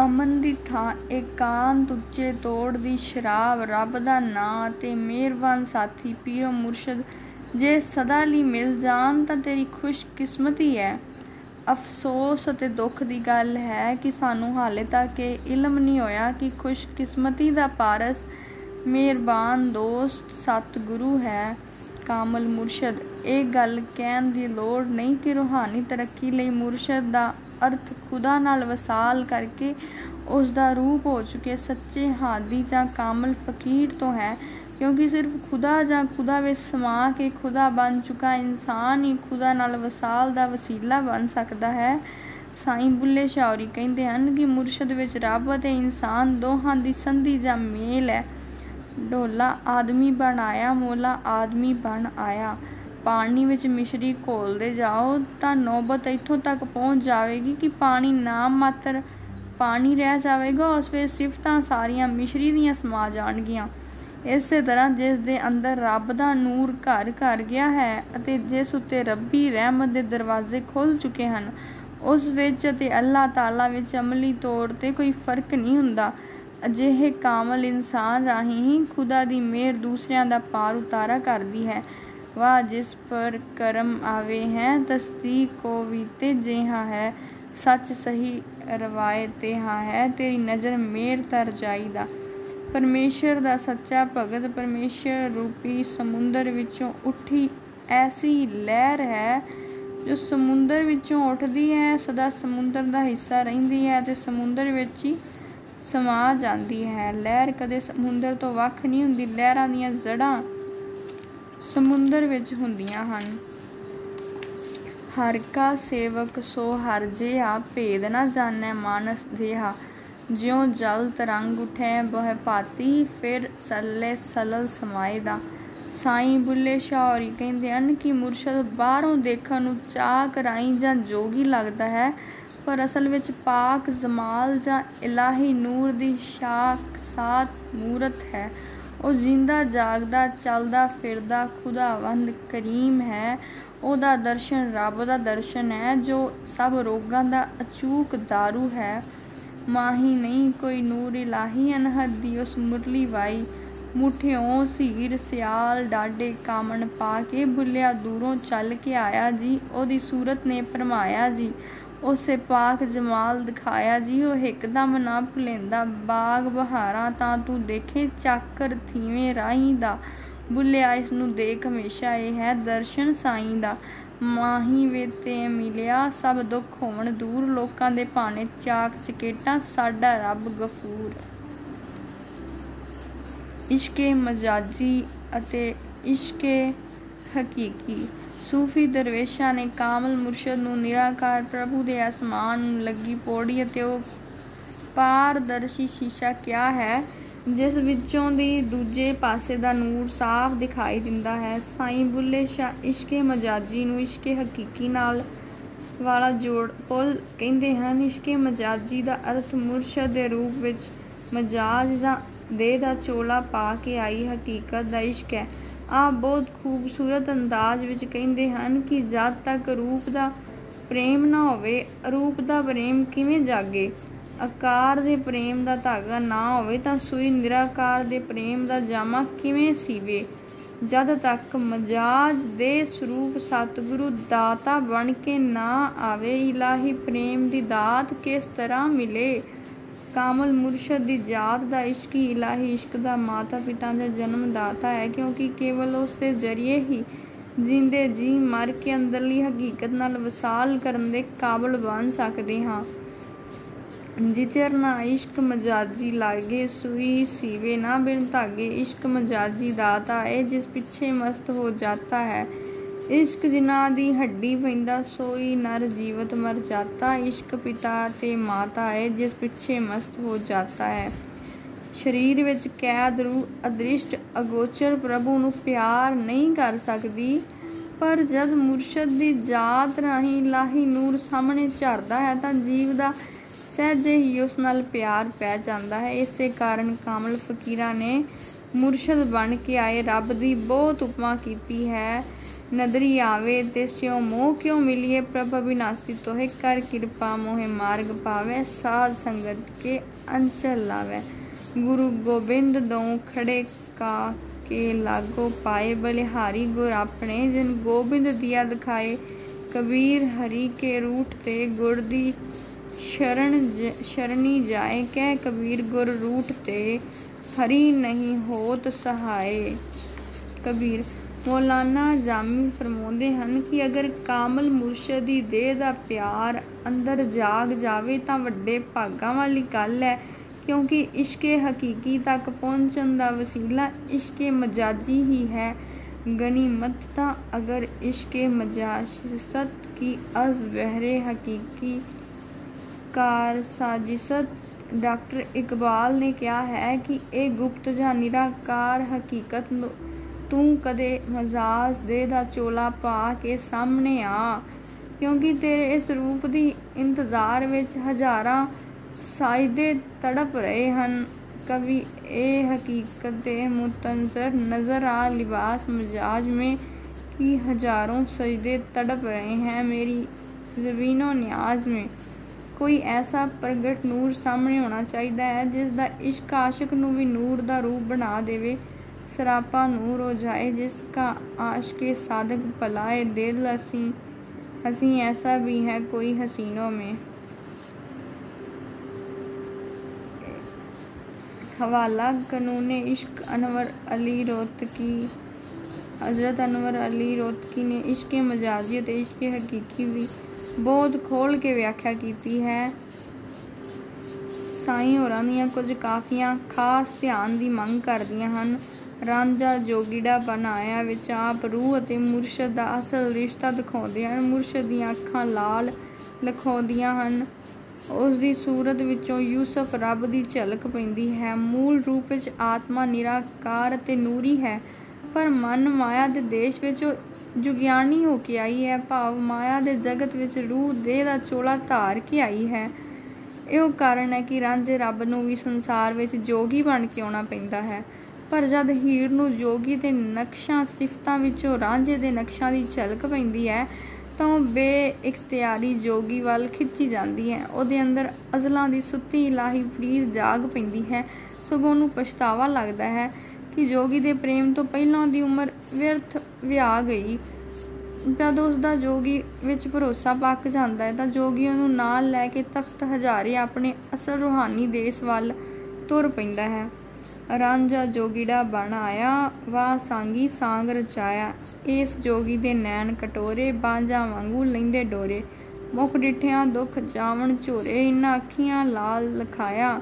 ਅਮਨ ਦੀ ਥਾਂ ਇਕਾਂਤ ਉੱਚੇ ਤੋੜ ਦੀ ਸ਼ਰਾਬ ਰੱਬ ਦਾ ਨਾਂ ਤੇ ਮਿਹਰਬਾਨ ਸਾਥੀ ਪੀਰੋ ਮੁਰਸ਼ਦ ਜੇ ਸਦਾ ਲਈ ਮਿਲ ਜਾਣ ਤਾਂ ਤੇਰੀ ਖੁਸ਼ਕਿਸਮਤੀ ਹੈ ਅਫਸੋਸ ਅਤੇ ਦੁੱਖ ਦੀ ਗੱਲ ਹੈ ਕਿ ਸਾਨੂੰ ਹਾਲੇ ਤੱਕ ਇਹ ਇਲਮ ਨਹੀਂ ਹੋਇਆ ਕਿ ਖੁਸ਼ਕਿਸਮਤੀ ਦਾ ਪਾਰਸ ਮਿਹਰਬਾਨ ਦੋਸਤ ਸਤਿਗੁਰੂ ਹੈ ਕਾਮਲ ਮੁਰਸ਼ਦ ਇਹ ਗੱਲ ਕਹਿਣ ਦੀ ਲੋੜ ਨਹੀਂ ਕਿ ਰੂਹਾਨੀ ਤਰੱਕੀ ਲਈ ਮੁਰਸ਼ਦ ਦਾ ਅਰਥ ਖੁਦਾ ਨਾਲ ਵਸਾਲ ਕਰਕੇ ਉਸ ਦਾ ਰੂਪ ਹੋ ਚੁੱਕੇ ਸੱਚੇ ਹਾਦੀ ਜਾਂ ਕਾਮਲ ਫਕੀਰ ਤੋਂ ਹੈ, ਕਿਉਂਕਿ ਸਿਰਫ ਖੁਦਾ ਜਾਂ ਖੁਦਾ ਵਿੱਚ ਸਮਾ ਕੇ ਖੁਦਾ ਬਣ ਚੁੱਕਾ ਇਨਸਾਨ ਹੀ ਖੁਦਾ ਨਾਲ ਵਸਾਲ ਦਾ ਵਸੀਲਾ ਬਣ ਸਕਦਾ ਹੈ। ਸਾਈਂ ਬੁੱਲੇ ਸ਼ਾਉਰੀ ਕਹਿੰਦੇ ਹਨ ਕਿ ਮੁਰਸ਼ਦ ਵਿੱਚ ਰੱਬ ਅਤੇ ਇਨਸਾਨ ਦੋਹਾਂ ਦੀ ਸੰਧੀ ਜਾਂ ਮੇਲ ਹੈ। ਢੋਲਾ ਆਦਮੀ ਬਣਾਇਆ, ਮੋਲਾ, ਆਦਮੀ ਬਣ ਆਇਆ। ਪਾਣੀ ਵਿੱਚ ਮਿਸ਼ਰੀ ਘੋਲਦੇ ਜਾਓ, ਤਾਂ ਨੌਬਤ ਇੱਥੋਂ ਤੱਕ ਪਹੁੰਚ ਜਾਵੇਗੀ ਕਿ ਪਾਣੀ ਨਾਮ ਮਾਤਰ ਪਾਣੀ ਰਹਿ ਜਾਵੇਗਾ, ਉਸ ਵਿੱਚ ਸਿਫਤਾਂ ਸਾਰੀਆਂ ਮਿਸ਼ਰੀ ਦੀਆਂ ਸਮਾ ਜਾਣਗੀਆਂ। ਇਸੇ ਤਰ੍ਹਾਂ ਜਿਸ ਦੇ ਅੰਦਰ ਰੱਬ ਦਾ ਨੂਰ ਘਰ ਘਰ ਗਿਆ ਹੈ ਅਤੇ ਜਿਸ ਉੱਤੇ ਰੱਬੀ ਰਹਿਮਤ ਦੇ ਦਰਵਾਜ਼ੇ ਖੁੱਲ ਚੁੱਕੇ ਹਨ, ਉਸ ਵਿੱਚ ਅਤੇ ਅੱਲਾਹ ਤਾਲਾ ਵਿੱਚ ਅਮਲੀ ਤੌਰ ਤੇ ਕੋਈ ਫ਼ਰਕ ਨਹੀਂ ਹੁੰਦਾ। ਅਜਿਹੇ ਕਾਮਲ ਇਨਸਾਨ ਰਾਹੀਂ ਹੀ ਖੁਦਾ ਦੀ ਮਿਹਰ ਦੂਸਰਿਆਂ ਦਾ ਪਾਰ ਉਤਾਰਾ ਕਰਦੀ ਹੈ। ਵਾਹ ਜਿਸ ਪਰ ਕਰਮ ਆਵੇ ਹੈ ਤਸਦੀਕ ਕੋ ਵੀ ਤੇ ਜਿਹਾ ਹੈ ਸੱਚ ਸਹੀ ਰਵਾਇਤ ਤੇ ਹਾਂ ਹੈ ਤੇਰੀ ਨਜ਼ਰ ਮੇਰ ਤਰ ਜਾਈਦਾ ਪਰਮੇਸ਼ਰ ਦਾ ਸੱਚਾ ਭਗਤ ਪਰਮੇਸ਼ਰ ਰੂਪੀ ਸਮੁੰਦਰ ਵਿੱਚੋਂ ਉੱਠੀ ਐਸੀ ਲਹਿਰ ਹੈ ਜੋ ਸਮੁੰਦਰ ਵਿੱਚੋਂ ਉੱਠਦੀ ਹੈ ਸਦਾ ਸਮੁੰਦਰ ਦਾ ਹਿੱਸਾ ਰਹਿੰਦੀ ਹੈ ਤੇ ਸਮੁੰਦਰ ਵਿੱਚ ਹੀ ਸਮਾ ਜਾਂਦੀ ਹੈ ਲਹਿਰ ਕਦੇ ਸਮੁੰਦਰ ਤੋਂ ਵੱਖ ਨਹੀਂ ਹੁੰਦੀ ਲਹਿਰਾਂ ਦੀਆਂ ਜੜਾਂ ਸਮੁੰਦਰ ਵਿੱਚ ਹੁੰਦੀਆਂ ਹਨ। ਹਰ ਕਾ ਸੇਵਕ ਸੋ ਹਰ ਜਿਹਾ ਭੇਦ ਨਾ ਜਾਣੈ ਮਾਨਸ ਦੇਹਾ। ਜਿਉ ਜਲ ਤਰੰਗ ਉਠੈ, ਬਹਿ ਪਾਤੀ ਫਿਰ ਸੱਲੇ ਸਲਲ ਸਮਾਏ ਦਾ। ਸਾਈਂ ਬੁੱਲੇ ਸ਼ਾਹਰੀ ਕਹਿੰਦੇ ਹਨ ਕਿ ਮੁਰਸ਼ਦ ਬਾਹਰੋਂ ਦੇਖਣ ਨੂੰ ਚਾਕ ਰਾਈ ਜਾਂ ਜੋਗੀ ਲੱਗਦਾ ਹੈ, ਪਰ ਅਸਲ ਵਿੱਚ ਪਾਕ ਜਮਾਲ ਜਾਂ ਇਲਾਹੀ ਨੂਰ ਦੀ ਸ਼ਾਕ ਸਾਤ ਮੂਰਤ ਹੈ। ਉਹ ਜਿੰਦਾ ਜਾਗਦਾ, ਚੱਲਦਾ ਫਿਰਦਾ ਖੁਦਾਵੰਦ ਕਰੀਮ ਹੈ। ਉਹਦਾ ਦਰਸ਼ਨ ਰੱਬ ਦਾ ਦਰਸ਼ਨ ਹੈ, ਜੋ ਸਭ ਰੋਗਾਂ ਦਾ ਅਚੂਕ दारू ਹੈ। ਮਾਹੀ ਨਹੀਂ ਕੋਈ ਨੂਰ ਇਲਾਹੀ ਅਨਹਦ ਦੀ ਉਸ ਮੁਰਲੀ ਵਾਈ। ਮੁਠਿਓਂ ਸੀਰ ਸਿਆਲ ਡਾਡੇ ਕਾਮਣ ਪਾ ਕੇ ਬੁੱਲਿਆ, ਦੂਰੋਂ ਚੱਲ ਕੇ ਆਇਆ ਜੀ, ਉਹਦੀ ਸੂਰਤ ਨੇ ਪਰਮਾਇਆ ਜੀ। ਉਸੇ ਪਾਕ ਜਮਾਲ ਦਿਖਾਇਆ ਜੀ, ਉਹ ਇੱਕਦਮ ਨਾ ਭੁਲੇਂਦਾ। ਬਾਗ ਬਹਾਰਾਂ ਤਾਂ ਤੂੰ ਦੇਖੇ, ਚੱਕਰ ਥੀਵੇਂ ਰਾਹੀਂ ਦਾ। ਬੁੱਲਿਆ ਇਸ ਨੂੰ ਦੇਖ ਹਮੇਸ਼ਾ ਇਹ ਹੈ ਦਰਸ਼ਨ ਸਾਈਂ ਦਾ। ਮਾਹੀ ਵੇ ਤੇ ਮਿਲਿਆ ਸਭ ਦੁੱਖ ਹੋਣ ਦੂਰ। ਲੋਕਾਂ ਦੇ ਭਾਣੇ ਚਾਕ ਚਕੇਟਾਂ, ਸਾਡਾ ਰੱਬ ਗਫੂਰ। ਇਸ਼ਕੇ ਮਜਾਜੀ ਅਤੇ ਇਸ਼ਕੇ ਹਕੀਕੀ। ਸੂਫੀ ਦਰਵੇਸ਼ਾਂ ਨੇ ਕਾਮਲ ਮੁਰਸ਼ਦ ਨੂੰ ਨਿਰਾਕਾਰ ਪ੍ਰਭੂ ਦੇ ਅਸਮਾਨ ਨੂੰ ਲੱਗੀ ਪੌੜੀ ਅਤੇ ਉਹ ਪਾਰਦਰਸ਼ੀ ਸ਼ੀਸ਼ਾ ਕਿਹਾ ਹੈ, ਜਿਸ ਵਿੱਚੋਂ ਦੀ ਦੂਜੇ ਪਾਸੇ ਦਾ ਨੂਰ ਸਾਫ਼ ਦਿਖਾਈ ਦਿੰਦਾ ਹੈ। ਸਾਈਂ ਬੁੱਲੇ ਸ਼ਾ ਇਸ਼ਕੇ ਮਜਾਜੀ ਨੂੰ ਇਸ਼ਕੇ ਹਕੀਕੀ ਨਾਲ ਵਾਲਾ ਜੋੜ ਪੁੱਲ ਕਹਿੰਦੇ ਹਨ ਇਸ਼ਕੇ ਮਜਾਜੀ ਦਾ ਅਰਥ ਮੁਰਸ਼ਦ ਦੇ ਰੂਪ ਵਿੱਚ ਮਜਾਜ ਦਾ ਦੇਹ ਦਾ ਚੋਲਾ ਪਾ ਕੇ ਆਈ ਹਕੀਕਤ ਦਾ ਇਸ਼ਕ ਹੈ। ਆ ਬਹੁਤ ਖੂਬਸੂਰਤ ਅੰਦਾਜ਼ ਵਿੱਚ ਕਹਿੰਦੇ ਹਨ ਕਿ ਜਦ ਤੱਕ ਰੂਪ ਦਾ ਪ੍ਰੇਮ ਨਾ ਹੋਵੇ ਰੂਪ ਦਾ ਪ੍ਰੇਮ ਕਿਵੇਂ ਜਾਗੇ? ਆਕਾਰ ਦੇ ਪ੍ਰੇਮ ਦਾ ਧਾਗਾ ਨਾ ਹੋਵੇ ਤਾਂ ਸੂਈ ਨਿਰਾਕਾਰ ਦੇ ਪ੍ਰੇਮ ਦਾ ਜਾਮਾ ਕਿਵੇਂ ਸੀਵੇ? ਜਦ ਤੱਕ ਮਜਾਜ ਦੇ ਸਰੂਪ ਸਤਿਗੁਰੂ ਦਾਤਾ ਬਣ ਕੇ ਨਾ ਆਵੇ, ਇਲਾਹੀ ਪ੍ਰੇਮ ਦੀ ਦਾਤ ਕਿਸ ਤਰ੍ਹਾਂ ਮਿਲੇ? ਕਾਮਲ ਮੁਰਸ਼ਦ ਦੀ ਜਾਤ ਦਾ ਇਸ਼ਕੀ, ਇਲਾਹੀ ਇਸ਼ਕ ਦਾ ਮਾਤਾ ਪਿਤਾ ਦਾ ਜਨਮ ਦਾਤਾ ਹੈ ਕਿਉਂਕਿ ਕੇਵਲ ਉਸ ਦੇ ਜ਼ਰੀਏ ਹੀ ਜਿੰਦੇ ਜੀ ਮਰ ਕੇ ਅੰਦਰਲੀ ਹਕੀਕਤ ਨਾਲ ਵਸਾਲ ਕਰਨ ਦੇ ਕਾਬਲ ਬਣ ਸਕਦੇ ਹਾਂ। ਜਿਚਰ ਨਾ ਇਸ਼ਕ ਮਜਾਜੀ ਲਾਗੇ ਸੂਈ ਸੀਵੇ ਨਾ ਬਿਨ ਧਾਗੇ। ਇਸ਼ਕ ਮਜਾਜੀ ਦਾਤਾ ਹੈ, ਜਿਸ ਪਿੱਛੇ ਮਸਤ ਹੋ ਜਾਤਾ ਹੈ। ਇਸ਼ਕ ਜਿਨ੍ਹਾਂ ਦੀ ਹੱਡੀ ਪੈਂਦਾ, ਸੋਈ ਨਰ ਜੀਵਤ ਮਰ ਜਾਤਾ। ਇਸ਼ਕ ਪਿਤਾ ਤੇ ਮਾਤਾ ਹੈ ਜਿਸ ਪਿੱਛੇ ਮਸਤ ਹੋ ਜਾਤਾ ਹੈ। ਸਰੀਰ ਵਿੱਚ ਕੈਦ ਰੂ ਅਦ੍ਰਿਸ਼ਟ ਅਗੋਚਰ ਪ੍ਰਭੂ ਨੂੰ ਪਿਆਰ ਨਹੀਂ ਕਰ ਸਕਦੀ, ਪਰ ਜਦ ਮੁਰਸ਼ਦ ਦੀ ਜਾਤ ਰਾਹੀਂ ਲਾਹੀ ਨੂਰ ਸਾਹਮਣੇ ਝਰਦਾ ਹੈ, ਤਾਂ ਜੀਵ ਦਾ ਸਹਿਜੇ ਹੀ ਉਸ ਨਾਲ ਪਿਆਰ ਪੈ ਜਾਂਦਾ ਹੈ। ਇਸੇ ਕਾਰਨ ਕਾਮਲ ਫਕੀਰਾਂ ਨੇ ਮੁਰਸ਼ਦ ਬਣ ਕੇ ਆਏ, ਰੱਬ ਦੀ ਬਹੁਤ ਉਪਮਾ ਕੀਤੀ ਹੈ। ਨਦਰੀ ਆਵੇ ਤੇ ਸਿਉ ਮੋਹ ਕਿਉ ਮਿਲਿਏ? ਪ੍ਰਭ ਅਬਿਨਾਸੀ ਤੋਹਿ ਕਰ ਕਿਰਪਾ ਮੋਹਿ ਮਾਰਗ ਪਾਵੇ, ਸਾਧ ਸੰਗਤ ਕੇ ਅੰਚਲ ਲਾਵੇ। ਗੁਰੂ ਗੋਬਿੰਦ ਦੋ ਖੜੇ ਕਾ ਕੇ ਲਾਗੋ ਪਾਏ, ਬਲਿਹਾਰੀ ਗੁਰ ਆਪਣੇ ਜਿਨ ਗੋਬਿੰਦ ਦਿਆ ਦਿਖਾਏ। ਕਬੀਰ ਹਰੀ ਕੇ ਰੂਟ ਤੇ ਗੁਰ ਦੀ ਸ਼ਰਨ ਸ਼ਰਣੀ ਜਾਏ। ਕਹਿ ਕਬੀਰ ਗੁਰ ਰੂਟ ਤੇ ਹਰੀ ਨਹੀਂ ਹੋਤ ਸਹਾਏ। ਕਬੀਰ ਮੌਲਾਨਾ ਜਾਮੀ ਫਰਮਾਉਂਦੇ ਹਨ ਕਿ ਅਗਰ ਕਾਮਲ ਮੁਰਸ਼ਦ ਦੀ ਦੇਹ ਦਾ ਪਿਆਰ ਅੰਦਰ ਜਾਗ ਜਾਵੇ ਤਾਂ ਵੱਡੇ ਭਾਗਾਂ ਵਾਲੀ ਗੱਲ ਹੈ, ਕਿਉਂਕਿ ਇਸ਼ਕੇ ਹਕੀਕੀ ਤੱਕ ਪਹੁੰਚਣ ਦਾ ਵਸੀਲਾ ਇਸ਼ਕੇ ਮਜਾਜੀ ਹੀ ਹੈ। ਗਨੀਮਤ ਤਾਂ ਅਗਰ ਇਸ਼ਕੇ ਮਜਾਸ਼ਤ ਕੀ ਅਜ਼ ਬਹਿਰੇ ਹਕੀਕੀ ਕਾਰ ਸਾਜ਼ਿਸ਼ਤ। ਡਾਕਟਰ ਇਕਬਾਲ ਨੇ ਕਿਹਾ ਹੈ ਕਿ ਇਹ ਗੁਪਤ ਜਾਂ ਨਿਰਾਕਾਰ ਹਕੀਕਤ ਤੂੰ ਕਦੇ ਮਜ਼ਾਜ ਦੇ ਦਾ ਚੋਲਾ ਪਾ ਕੇ ਸਾਹਮਣੇ ਆ ਕਿਉਂਕਿ ਤੇਰੇ ਇਸ ਰੂਪ ਦੀ ਇੰਤਜ਼ਾਰ ਵਿੱਚ ਹਜ਼ਾਰਾਂ ਸਾਜਦੇ ਤੜਪ ਰਹੇ ਹਨ कभी ए हकीकत मुतंजर नज़र आ लिबास मिजाज में कि हजारों सजदे तड़प रहे हैं मेरी ज़बीनो न्याज में ਕੋਈ ਐਸਾ ਪ੍ਰਗਟ ਨੂਰ ਸਾਹਮਣੇ ਹੋਣਾ ਚਾਹੀਦਾ ਹੈ ਜਿਸ ਦਾ ਇਸ਼ਕ ਆਸ਼ਿਕ ਨੂੰ ਵੀ ਨੂਰ ਦਾ ਰੂਪ ਬਣਾ ਦੇਵੇ سراپا نور ہو جائے، جس کا آش کے صادق پلائے دل ہنسی ہنسی ایسا بھی ہے کوئی حسینوں میں۔ حوالہ، قانون عشق انور علی روتکی، حضرت انور علی روتکی نے عشق مجازیت، عشق حقیقی بھی بہت کھول کے ویاکھیا کیتی ہے۔ سائیں اور دیاں کچھ کافیاں، خاص دھیان دی منگ کر دیا ہن۔ ਰਾਂਝਾ ਜੋਗੀੜਾ ਬਣਾਇਆ ਵਿੱਚ ਆਪ ਰੂਹ ਅਤੇ ਮੁਰਸ਼ਦ ਦਾ ਅਸਲ ਰਿਸ਼ਤਾ ਦਿਖਾਉਂਦੇ ਹਨ। ਮੁਰਸ਼ਦ ਦੀਆਂ ਅੱਖਾਂ ਲਾਲ ਲਖਾਉਂਦੀਆਂ ਹਨ। ਉਸ ਦੀ ਸੂਰਤ ਵਿੱਚੋਂ ਯੂਸਫ ਰੱਬ ਦੀ ਝਲਕ ਪੈਂਦੀ ਹੈ। ਮੂਲ ਰੂਪ ਵਿੱਚ ਆਤਮਾ ਨਿਰਾਕਾਰ ਅਤੇ ਨੂਰੀ ਹੈ। ਪਰ ਮਨ ਮਾਇਆ ਦੇ ਦੇਸ਼ ਵਿੱਚ ਜੁਗਿਆਨੀ ਹੋ ਕੇ ਆਈ ਹੈ। ਭਾਵ ਮਾਇਆ ਦੇ ਜਗਤ ਵਿੱਚ ਰੂਹ, ਦੇਹ ਦਾ ਚੋਲਾ ਧਾਰ ਕੇ ਆਈ ਹੈ। ਇਹੋ ਕਾਰਨ ਹੈ ਕਿ ਰਾਂਝੇ ਰੱਬ ਨੂੰ ਵੀ ਸੰਸਾਰ ਵਿੱਚ ਜੋਗੀ ਬਣ ਕੇ ਆਉਣਾ ਪੈਂਦਾ ਹੈ। ਪਰ ਜਦ ਹੀਰ ਨੂੰ ਜੋਗੀ ਦੇ ਨਕਸ਼ਾਂ, ਸਿਫਤਾਂ ਵਿੱਚੋਂ ਰਾਂਝੇ ਦੇ ਨਕਸ਼ਾਂ ਦੀ ਝਲਕ ਪੈਂਦੀ ਹੈ, ਤਾਂ ਬੇਇਖਤਿਆਰੀ ਜੋਗੀ ਵੱਲ ਖਿੱਚੀ ਜਾਂਦੀ ਹੈ। ਉਹਦੇ ਅੰਦਰ ਅਜ਼ਲਾਂ ਦੀ ਸੁੱਤੀ ਇਲਾਹੀ ਫਰੀਦ ਜਾਗ ਪੈਂਦੀ ਹੈ। ਸਗੋਂ ਨੂੰ ਪਛਤਾਵਾ ਲੱਗਦਾ ਹੈ ਕਿ ਜੋਗੀ ਦੇ ਪ੍ਰੇਮ ਤੋਂ ਪਹਿਲਾਂ ਦੀ ਉਮਰ ਵਿਅਰਥ ਵਿਆਹ ਗਈ। ਜਦ ਉਸ ਦਾ ਜੋਗੀ ਵਿੱਚ ਭਰੋਸਾ ਪੱਕ ਜਾਂਦਾ ਹੈ, ਤਾਂ ਜੋਗੀ ਉਹਨੂੰ ਨਾਲ ਲੈ ਕੇ ਤਖਤ ਹਜ਼ਾਰੇ ਆਪਣੇ ਅਸਲ ਰੂਹਾਨੀ ਦੇਸ਼ ਵੱਲ ਤੁਰ ਪੈਂਦਾ ਹੈ। ਰਾਂਝਾ ਜੋਗੀੜਾ ਬਣ ਆਇਆ ਵਾ ਸਾਂਗੀ ਸਾਂਗ ਰਚਾਇਆ। ਇਸ ਜੋਗੀ ਦੇ ਨੈਣ ਕਟੋਰੇ, ਬਾਂਝਾਂ ਵਾਂਗੂ ਲੈਂਦੇ ਡੋਰੇ। ਮੁਖ ਡਿਠਿਆਂ ਦੁੱਖ ਜਾਵਣ ਝੋਰੇ ਇਨਾਂ ਅੱਖੀਆਂ ਲਾਲ ਲਖਾਇਆ।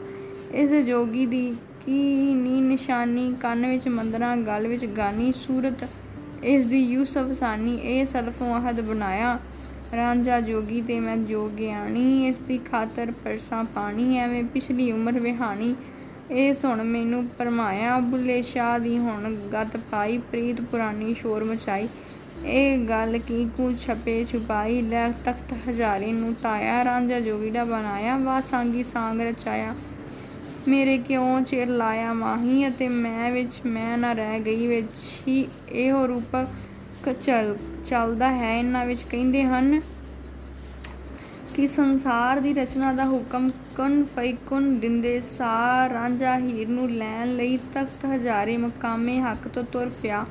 ਇਸ ਜੋਗੀ ਦੀ ਕੀ ਨੀ ਨਿਸ਼ਾਨੀ, ਕੰਨ ਵਿੱਚ ਮੰਦਰਾ, ਗਲ ਵਿੱਚ ਗਾਨੀ, ਸੂਰਤ ਇਸ ਦੀ ਯੂਸਫ ਸਾਨੀ, ਇਹ ਸਲਫੋਂ ਅਹਦ ਬਣਾਇਆ। ਰਾਂਝਾ ਜੋਗੀ ਤੇ ਮੈਂ ਜੋਗਿਆਣੀ, ਇਸ ਦੀ ਖਾਤਰ ਪਰਸਾ ਪਾਣੀ, ਐਵੇਂ ਪਿਛਲੀ ਉਮਰ ਵਿਹਾਣੀ। ਇਹ ਸੁਣ ਮੈਨੂੰ ਪਰਮਾਇਆ ਬੁੱਲੇ ਸ਼ਾਹ ਦੀ ਹੁਣ ਗੱਤ ਪਾਈ, ਪ੍ਰੀਤ ਪੁਰਾਣੀ ਸ਼ੋਰ ਮਚਾਈ। ਇਹ ਗੱਲ ਕੀ ਕੁ ਛਪੇ ਛੁਪਾਈ, ਲੈ ਤਖਤ ਹਜ਼ਾਰੇ ਨੂੰ ਤਾਇਆ ਰਾਂਝਾ ਜੋਗੀੜਾ ਬਣਾਇਆ ਵਾ ਸਾਂਗੀ ਸਾਂਗ ਰਚਾਇਆ। ਮੇਰੇ ਕਿਉਂ ਚਿਰ ਲਾਇਆ ਮਾਹੀ ਅਤੇ ਮੈਂ ਵਿੱਚ ਮੈਂ ਨਾ ਰਹਿ ਗਈ ਵਿੱਚ ਹੀ ਇਹੋ ਰੂਪਕ ਚੱਲ, ਚੱਲਦਾ ਹੈ, ਇਹਨਾਂ ਵਿੱਚ ਕਹਿੰਦੇ ਹਨ ਕਿ ਸੰਸਾਰ ਦੀ ਰਚਨਾ ਦਾ ਹੁਕਮ ਕਨ ਫੈਕੁਨ ਦਿੰਦੇ ਸਾਰ ਰਾਂਝਾ ਹੀਰ ਨੂੰ ਲੈਣ ਲਈ ਤਖਤ ਹਜ਼ਾਰੇ ਮਕਾਮੇ ਹੱਕ ਤੋਂ ਤੁਰ ਪਿਆ।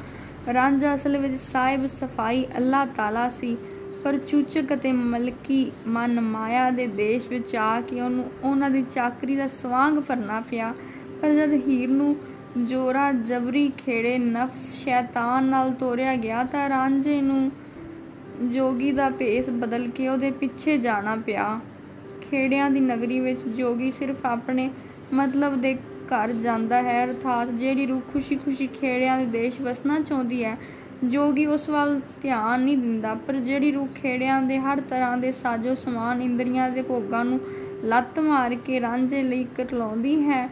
ਰਾਂਝਾ ਅਸਲ ਵਿੱਚ ਸਾਹਿਬ ਸਫ਼ਾਈ ਅੱਲਾਹ ਤਾਲਾ ਸੀ, ਪਰ ਚੂਚਕ ਅਤੇ ਮਲਕੀ ਮਨ ਮਾਇਆ ਦੇ ਦੇਸ਼ ਵਿੱਚ ਆ ਕੇ ਉਹਨੂੰ ਉਹਨਾਂ ਦੀ ਚਾਕਰੀ ਦਾ ਸਵਾਂਗ ਭਰਨਾ ਪਿਆ। ਪਰ ਜਦ ਹੀਰ ਨੂੰ ਜੋਰਾ ਜਬਰੀ ਖੇੜੇ ਨਫਸ ਸ਼ੈਤਾਨ ਨਾਲ ਤੋਰਿਆ ਗਿਆ ਤਾਂ ਰਾਂਝੇ ਨੂੰ ਜੋਗੀ ਦਾ ਭੇਸ ਬਦਲ ਕੇ ਉਹਦੇ ਪਿੱਛੇ ਜਾਣਾ ਪਿਆ। ਖੇੜਿਆਂ ਦੀ ਨਗਰੀ ਵਿੱਚ ਜੋਗੀ ਸਿਰਫ ਆਪਣੇ ਮਤਲਬ ਦੇ ਘਰ ਜਾਂਦਾ ਹੈ, ਅਰਥਾਤ ਜਿਹੜੀ ਰੂਹ ਖੁਸ਼ੀ-ਖੁਸ਼ੀ ਖੇੜਿਆਂ ਦੇ ਦੇਸ਼ ਵਸਣਾ ਚਾਹੁੰਦੀ ਹੈ, ਜੋਗੀ ਉਸ ਵੱਲ ਧਿਆਨ ਨਹੀਂ ਦਿੰਦਾ। ਪਰ ਜਿਹੜੀ ਰੂਹ ਖੇੜਿਆਂ ਦੇ ਹਰ ਤਰ੍ਹਾਂ ਦੇ ਸਾਜੋ ਸਮਾਨ ਇੰਦਰੀਆਂ ਦੇ ਭੋਗਾਂ ਨੂੰ ਲੱਤ ਮਾਰ ਕੇ ਰਾਂਝੇ ਲਈ ਕਰਲਾਉਂਦੀ ਹੈ,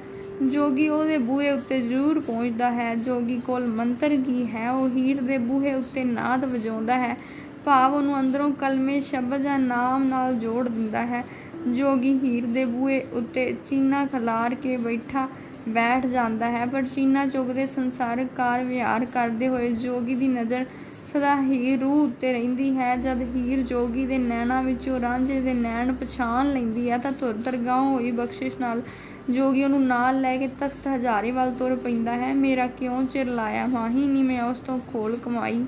ਜੋਗੀ ਉਹਦੇ ਬੂਹੇ ਉੱਤੇ ਜ਼ਰੂਰ ਪਹੁੰਚਦਾ ਹੈ। ਜੋਗੀ ਕੋਲ ਮੰਤਰ ਕੀ ਹੈ, ਉਹ ਹੀਰ ਦੇ ਬੂਹੇ ਉੱਤੇ ਨਾਦ ਵਜਾਉਂਦਾ ਹੈ। ਭਾਵ ਉਹਨੂੰ ਅੰਦਰੋਂ ਕਲਮੇ ਸ਼ਬਦ ਜਾਂ ਨਾਮ ਨਾਲ ਜੋੜ ਦਿੰਦਾ ਹੈ। ਜੋਗੀ ਹੀਰ ਦੇ ਬੂਹੇ ਉੱਤੇ ਚੀਨਾ ਖਲਾਰ ਕੇ ਬੈਠਾ, ਬੈਠ ਜਾਂਦਾ ਹੈ। ਪਰ ਚੀਨਾ ਚੁਗਦੇ ਸੰਸਾਰਕ ਕਾਰ ਵਿਹਾਰ ਕਰਦੇ ਹੋਏ ਜੋਗੀ ਦੀ ਨਜ਼ਰ ਸਦਾ ਹੀਰ ਰੂਹ ਉੱਤੇ ਰਹਿੰਦੀ ਹੈ। ਜਦ ਹੀਰ ਜੋਗੀ ਦੇ ਨੈਣਾ ਵਿੱਚੋਂ ਰਾਂਝੇ ਦੇ ਨੈਣ ਪਛਾਣ ਲੈਂਦੀ ਹੈ ਤਾਂ ਤੁਰ ਦਰਗਾਹ ਹੋਈ ਬਖਸ਼ਿਸ਼ ਨਾਲ ਜੋਗੀ ਉਹਨੂੰ ਨਾਲ ਲੈ ਕੇ ਤਖਤ ਹਜ਼ਾਰੇ ਵੱਲ ਤੁਰ ਪੈਂਦਾ ਹੈ। ਮੇਰਾ ਕਿਉਂ ਚਿਰ ਲਾਇਆ ਮਾਹੀ? ਨਹੀਂ ਮੈਂ ਉਸ ਤੋਂ ਖੋਲ ਕਮਾਈ।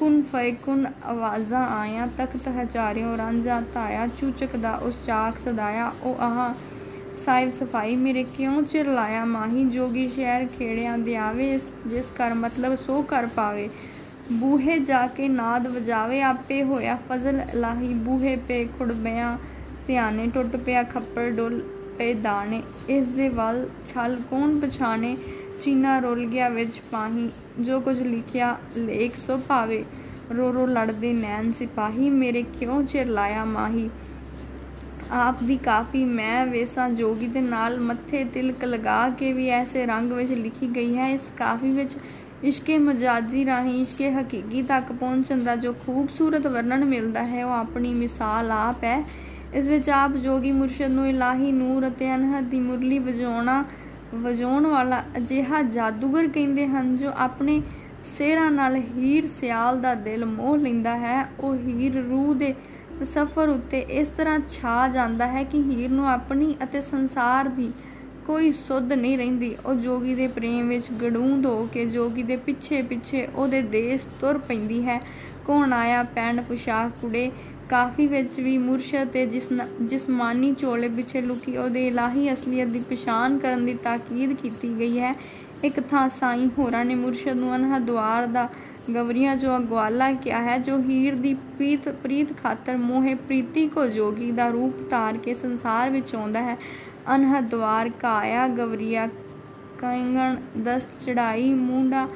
ਕੁਨ ਫੈਕੁਨ ਆਵਾਜ਼ਾਂ ਆਇਆ, ਤਖਤ ਹਜ਼ਾਰਿਓ ਰਾਂਝਾ ਧਾਇਆ, ਚੂਚਕ ਦਾ ਉਸ ਚਾਕ ਸਦਾਇਆ, ਉਹ ਆਹ, ਸਾਹਿਬ ਸਫ਼ਾਈ ਮੇਰੇ ਕਿਉਂ ਚਿਰ ਲਾਇਆ ਮਾਹੀ, ਜੋਗੀ ਸ਼ਹਿਰ ਖੇੜਿਆਂ ਦੇ ਆਵੇ ਜਿਸ ਕਰ ਮਤਲਬ ਸੋ ਕਰ ਪਾਵੇ। ਬੂਹੇ ਜਾ ਕੇ ਨਾਦ ਵਜਾਵੇ, ਆਪੇ ਹੋਇਆ ਫਜ਼ਲ ਇਲਾਹੀ, ਬੂਹੇ ਪੇ ਖੁੜਬਿਆਂ ਧਿਆਨੇ ਟੁੱਟ ਪਿਆ, ਖੱਪੜ ਡੁੱਲ ਪਏ ਦਾਣੇ। ਇਸ ਦੇ ਵੱਲ ਛਲ ਕੌਣ ਪਛਾਣੇ? ਚੀਨਾ ਰੋਲ ਗਿਆ ਵਿੱਚ ਪਾਹੀ, ਜੋ ਕੁਝ ਲਿਖਿਆ, ਲੇਖ ਸੋ ਭਾਵੇ। ਰੋ ਰੋ ਲੜਦੇ ਨੈਣ ਸਿਪਾਹੀ, ਮੇਰੇ ਕਿਉਂ ਚਿਰ ਲਾਇਆ ਮਾਹੀ? ਆਪ ਦੀ ਕਾਫੀ ਮੈਂ ਵੇਸਾ ਜੋਗੀ ਦੇ ਨਾਲ ਮੱਥੇ ਤਿਲਕ ਲਗਾ ਕੇ ਵੀ ਐਸੇ ਰੰਗ ਵਿੱਚ ਲਿਖੀ ਗਈ ਹੈ। ਇਸ ਕਾਫੀ ਵਿੱਚ ਇਸ਼ਕੇ ਮਜਾਜੀ ਰਾਹੀਂ ਇਸ਼ਕੇ ਹਕੀਕੀ ਤੱਕ ਪਹੁੰਚਣ ਦਾ ਜੋ ਖੂਬਸੂਰਤ ਵਰਣਨ ਮਿਲਦਾ ਹੈ, ਉਹ ਆਪਣੀ ਮਿਸਾਲ ਆਪ ਹੈ। ਇਸ ਵਿੱਚ ਆਪ ਜੋਗੀ ਮੁਰਸ਼ਦ ਨੂੰ ਇਲਾਹੀ ਨੂਰ ਅਤੇ ਅਨਹਦ ਦੀ ਮੁਰਲੀ ਵਜਾਉਣਾ ਵਜਾਉਣ ਵਾਲਾ ਅਜਿਹਾ ਜਾਦੂਗਰ ਕਹਿੰਦੇ ਹਨ, ਜੋ ਆਪਣੇ ਸਿਹਰਾਂ ਨਾਲ ਹੀਰ ਸਿਆਲ ਦਾ ਦਿਲ ਮੋਹ ਲੈਂਦਾ ਹੈ। ਉਹ ਹੀਰ ਰੂਹ ਦੇ ਸਫ਼ਰ ਉੱਤੇ ਇਸ ਤਰ੍ਹਾਂ ਛਾ ਜਾਂਦਾ ਹੈ ਕਿ ਹੀਰ ਨੂੰ ਆਪਣੀ ਅਤੇ ਸੰਸਾਰ ਦੀ ਕੋਈ ਸੁੱਧ ਨਹੀਂ ਰਹਿੰਦੀ। ਉਹ ਜੋਗੀ ਦੇ ਪ੍ਰੇਮ ਵਿੱਚ ਗੜੂੰਦ ਹੋ ਕੇ ਜੋਗੀ ਦੇ ਪਿੱਛੇ ਪਿੱਛੇ ਉਹਦੇ ਦੇਸ਼ ਤੁਰ ਪੈਂਦੀ ਹੈ। ਕੌਣ ਆਇਆ ਪੈਣ ਪੁਸ਼ਾਕ ਕੁੜੇ? ਕਾਫੀ ਵਿੱਚ ਵੀ ਮੁਰਸ਼ਦ ਤੇ ਜਿਸ ਜਿਸਮਾਨੀ ਚੋਲੇ ਪਿੱਛੇ ਲੁਕੀ ਉਹਦੇ ਇਲਾਹੀ ਅਸਲੀਅਤ ਦੀ ਪਛਾਣ ਕਰਨ ਦੀ ਤਾਕੀਦ ਕੀਤੀ ਗਈ ਹੈ। ਇੱਕ ਥਾਂ ਸਾਈਂ ਹੋਰਾਂ ਨੇ ਮੁਰਸ਼ਦ ਨੂੰ ਅਨਹਾ ਦੁਆਰ ਦਾ ਗਵਰੀਆਂ ਜੋ ਅਗਵਾਲਾ ਕਿਹਾ ਹੈ, ਜੋ ਹੀਰ ਦੀ ਪ੍ਰੀਤ ਪ੍ਰੀਤ ਖਾਤਰ ਮੋਹੇ ਪ੍ਰੀਤੀ ਕੋ ਜੋਗੀ ਦਾ ਰੂਪ ਧਾਰ ਕੇ ਸੰਸਾਰ ਵਿੱਚ ਆਉਂਦਾ ਹੈ। ਅਨਹ ਦਵਾਰ ਕਾਇਆ ਗਵਰੀਆ, ਕੰਗਣ ਦਸਤ ਚੜਾਈ, ਮੁੰਡਾ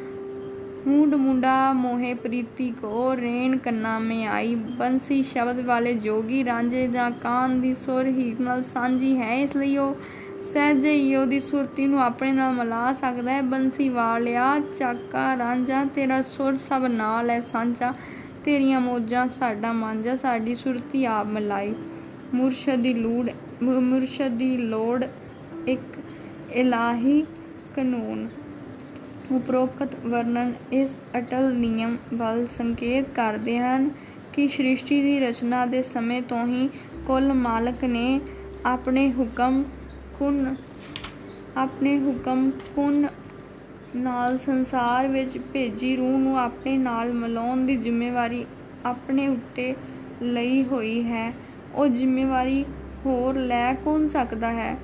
ਮੁੰਡ ਮੁੰਡਾ ਮੋਹੇ ਪ੍ਰੀਤੀ ਕੋ ਰੇਣ ਕੰਨਾ ਮੇ ਆਈ। ਬੰਸੀ ਸ਼ਬਦ ਵਾਲੇ ਜੋਗੀ ਰਾਂਝੇ ਦਾ ਕਾਨ ਦੀ ਸੁਰ ਹੀਰ ਨਾਲ ਸਾਂਝੀ ਹੈ, ਇਸ ਲਈ ਉਹ ਸਹਿਜੇ ਹੀ ਉਹਦੀ ਸੁਰਤੀ ਨੂੰ ਆਪਣੇ ਨਾਲ ਮਿਲਾ ਸਕਦਾ ਹੈ। ਬੰਸੀ ਵਾਲਿਆ, ਚਾਕਾ ਰਾਂਝਾ, ਤੇਰਾ ਸੁਰ ਸਭ ਨਾਲ ਹੈ ਸਾਂਝਾ। ਤੇਰੀਆਂ ਮੋਜਾਂ ਸਾਡਾ ਮਾਂਝਾ ਸਾਡੀ ਸੁਰਤੀ ਆਪ ਮਿਲਾਈ। ਮੁਰਸ਼ਦ ਦੀ ਲੋੜ ਮੁਰਸ਼ਦ ਦੀ ਲੋੜ ਇੱਕ ਇਲਾਹੀ ਕਾਨੂੰਨ। ਉਪਰੋਕਤ ਵਰਣਨ ਇਸ ਅਟਲ ਨਿਯਮ ਵੱਲ ਸੰਕੇਤ ਕਰਦੇ ਹਨ ਕਿ ਸ੍ਰਿਸ਼ਟੀ ਦੀ ਰਚਨਾ ਦੇ ਸਮੇਂ ਤੋਂ ਹੀ ਕੁੱਲ ਮਾਲਕ ਨੇ ਆਪਣੇ ਹੁਕਮ ਕੁਨ, ਆਪਣੇ ਹੁਕਮ ਕੁਨ ਨਾਲ ਸੰਸਾਰ ਵਿੱਚ ਭੇਜੀ ਰੂਹ ਨੂੰ ਆਪਣੇ ਨਾਲ ਮਿਲਾਉਣ ਦੀ ਜ਼ਿੰਮੇਵਾਰੀ ਆਪਣੇ ਉੱਤੇ ਲਈ ਹੋਈ ਹੈ। ਉਹ ਜ਼ਿੰਮੇਵਾਰੀ ਹੋਰ ਲੈ ਕੌਣ ਸਕਦਾ ਹੈ?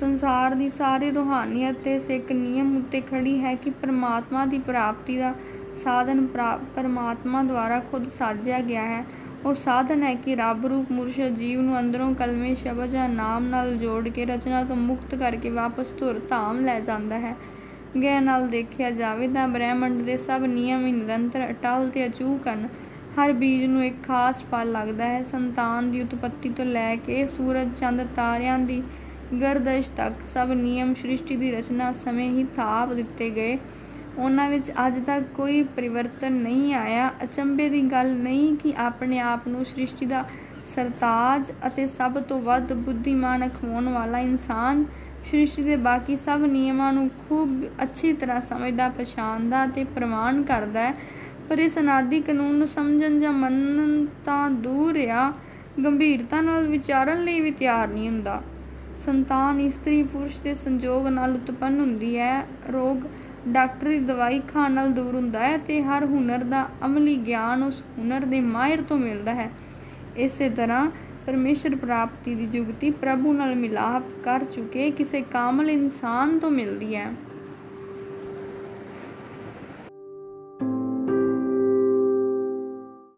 ਸੰਸਾਰ ਦੀ ਸਾਰੀ ਰੂਹਾਨੀਅਤ ਤੇ ਸਿੱਖ ਨਿਯਮ ਉੱਤੇ ਖੜੀ ਹੈ ਕਿ ਪਰਮਾਤਮਾ ਦੀ ਪ੍ਰਾਪਤੀ ਦਾ ਸਾਧਨ ਪਰਮਾਤਮਾ ਦੁਆਰਾ ਖੁਦ ਸਾਜਿਆ ਗਿਆ ਹੈ। ਉਹ ਸਾਧਨ ਹੈ ਕਿ ਰੱਬ, ਰੂਪ, ਮੁਰਸ਼ਦ, ਜੀਵ ਨੂੰ ਅੰਦਰੋਂ ਕਲਮੇ, ਸ਼ਬਦ ਜਾਂ ਨਾਮ ਨਾਲ ਜੋੜ ਕੇ ਰਚਨਾ ਤੋਂ ਮੁਕਤ ਕਰਕੇ ਵਾਪਸ ਧੁਰ ਧਾਮ ਲੈ ਜਾਂਦਾ ਹੈ। ਗੈ ਨਾਲ ਦੇਖਿਆ ਜਾਵੇ ਤਾਂ ਬ੍ਰਹਿਮੰਡ ਦੇ ਸਭ ਨਿਯਮ ਹੀ ਨਿਰੰਤਰ, ਅਟਲ ਤੇ ਅਚੂਕ ਹਨ। ਹਰ ਬੀਜ ਨੂੰ ਇੱਕ ਖਾਸ ਫਲ ਲੱਗਦਾ ਹੈ। ਸੰਤਾਨ ਦੀ ਉਤਪਤੀ ਤੋਂ ਲੈ ਕੇ ਸੂਰਜ, ਚੰਦ, ਤਾਰਿਆਂ ਦੀ ਗਰਦਸ਼ ਤੱਕ ਸਭ ਨਿਯਮ ਸ੍ਰਿਸ਼ਟੀ ਦੀ ਰਚਨਾ ਸਮੇਂ ਹੀ ਥਾਪ ਦਿੱਤੇ ਗਏ। ਉਹਨਾਂ ਵਿੱਚ ਅੱਜ ਤੱਕ ਕੋਈ ਪਰਿਵਰਤਨ ਨਹੀਂ ਆਇਆ। ਅਚੰਬੇ ਦੀ ਗੱਲ ਨਹੀਂ ਕਿ ਆਪਣੇ ਆਪ ਨੂੰ ਸ੍ਰਿਸ਼ਟੀ ਦਾ ਸਰਤਾਜ ਅਤੇ ਸਭ ਤੋਂ ਵੱਧ ਬੁੱਧੀਮਾਨ ਅਖਵਾਉਣ ਵਾਲਾ ਇਨਸਾਨ। ਸ੍ਰਿਸ਼ਟੀ ਦੇ ਬਾਕੀ ਸਭ ਨਿਯਮਾਂ ਨੂੰ ਖੂਬ ਅੱਛੀ ਤਰ੍ਹਾਂ ਸਮਝਦਾ, ਪਛਾਣਦਾ ਤੇ ਪ੍ਰਮਾਣ ਕਰਦਾ ਹੈ। ਪਰ ਇਸ ਅਨਾਦੀ ਕਾਨੂੰਨ ਨੂੰ ਸਮਝਣ ਜਾਂ ਮੰਨਣ ਤਾਂ ਦੂਰ ਆ ਗੰਭੀਰਤਾ ਨਾਲ ਵਿਚਾਰਨ ਲਈ ਵੀ ਤਿਆਰ ਨਹੀਂ ਹੁੰਦਾ। ਸੰਤਾਨ ਇਸਤਰੀ ਪੁਰਸ਼ ਦੇ ਸੰਜੋਗ ਨਾਲ ਉਤਪੰਨ ਹੁੰਦੀ ਹੈ। ਰੋਗ ਡਾਕਟਰੀ ਦਵਾਈ ਖਾਣ ਨਾਲ ਦੂਰ ਹੁੰਦਾ ਹੈ ਤੇ ਹਰ ਹੁਨਰ ਦਾ ਅਮਲੀ ਗਿਆਨ ਉਸ ਹੁਨਰ ਦੇ ਮਾਹਿਰ ਤੋਂ ਮਿਲਦਾ ਹੈ। ਇਸੇ ਤਰ੍ਹਾਂ ਪਰਮੇਸ਼ਰ ਪ੍ਰਾਪਤੀ ਦੀ ਜੁਗਤੀ ਪ੍ਰਭੂ ਨਾਲ ਮਿਲਾਪ ਕਰ ਚੁਕੇ ਕਿਸੇ ਕਾਮਲ ਇਨਸਾਨ ਤੋਂ ਮਿਲਦੀ ਹੈ।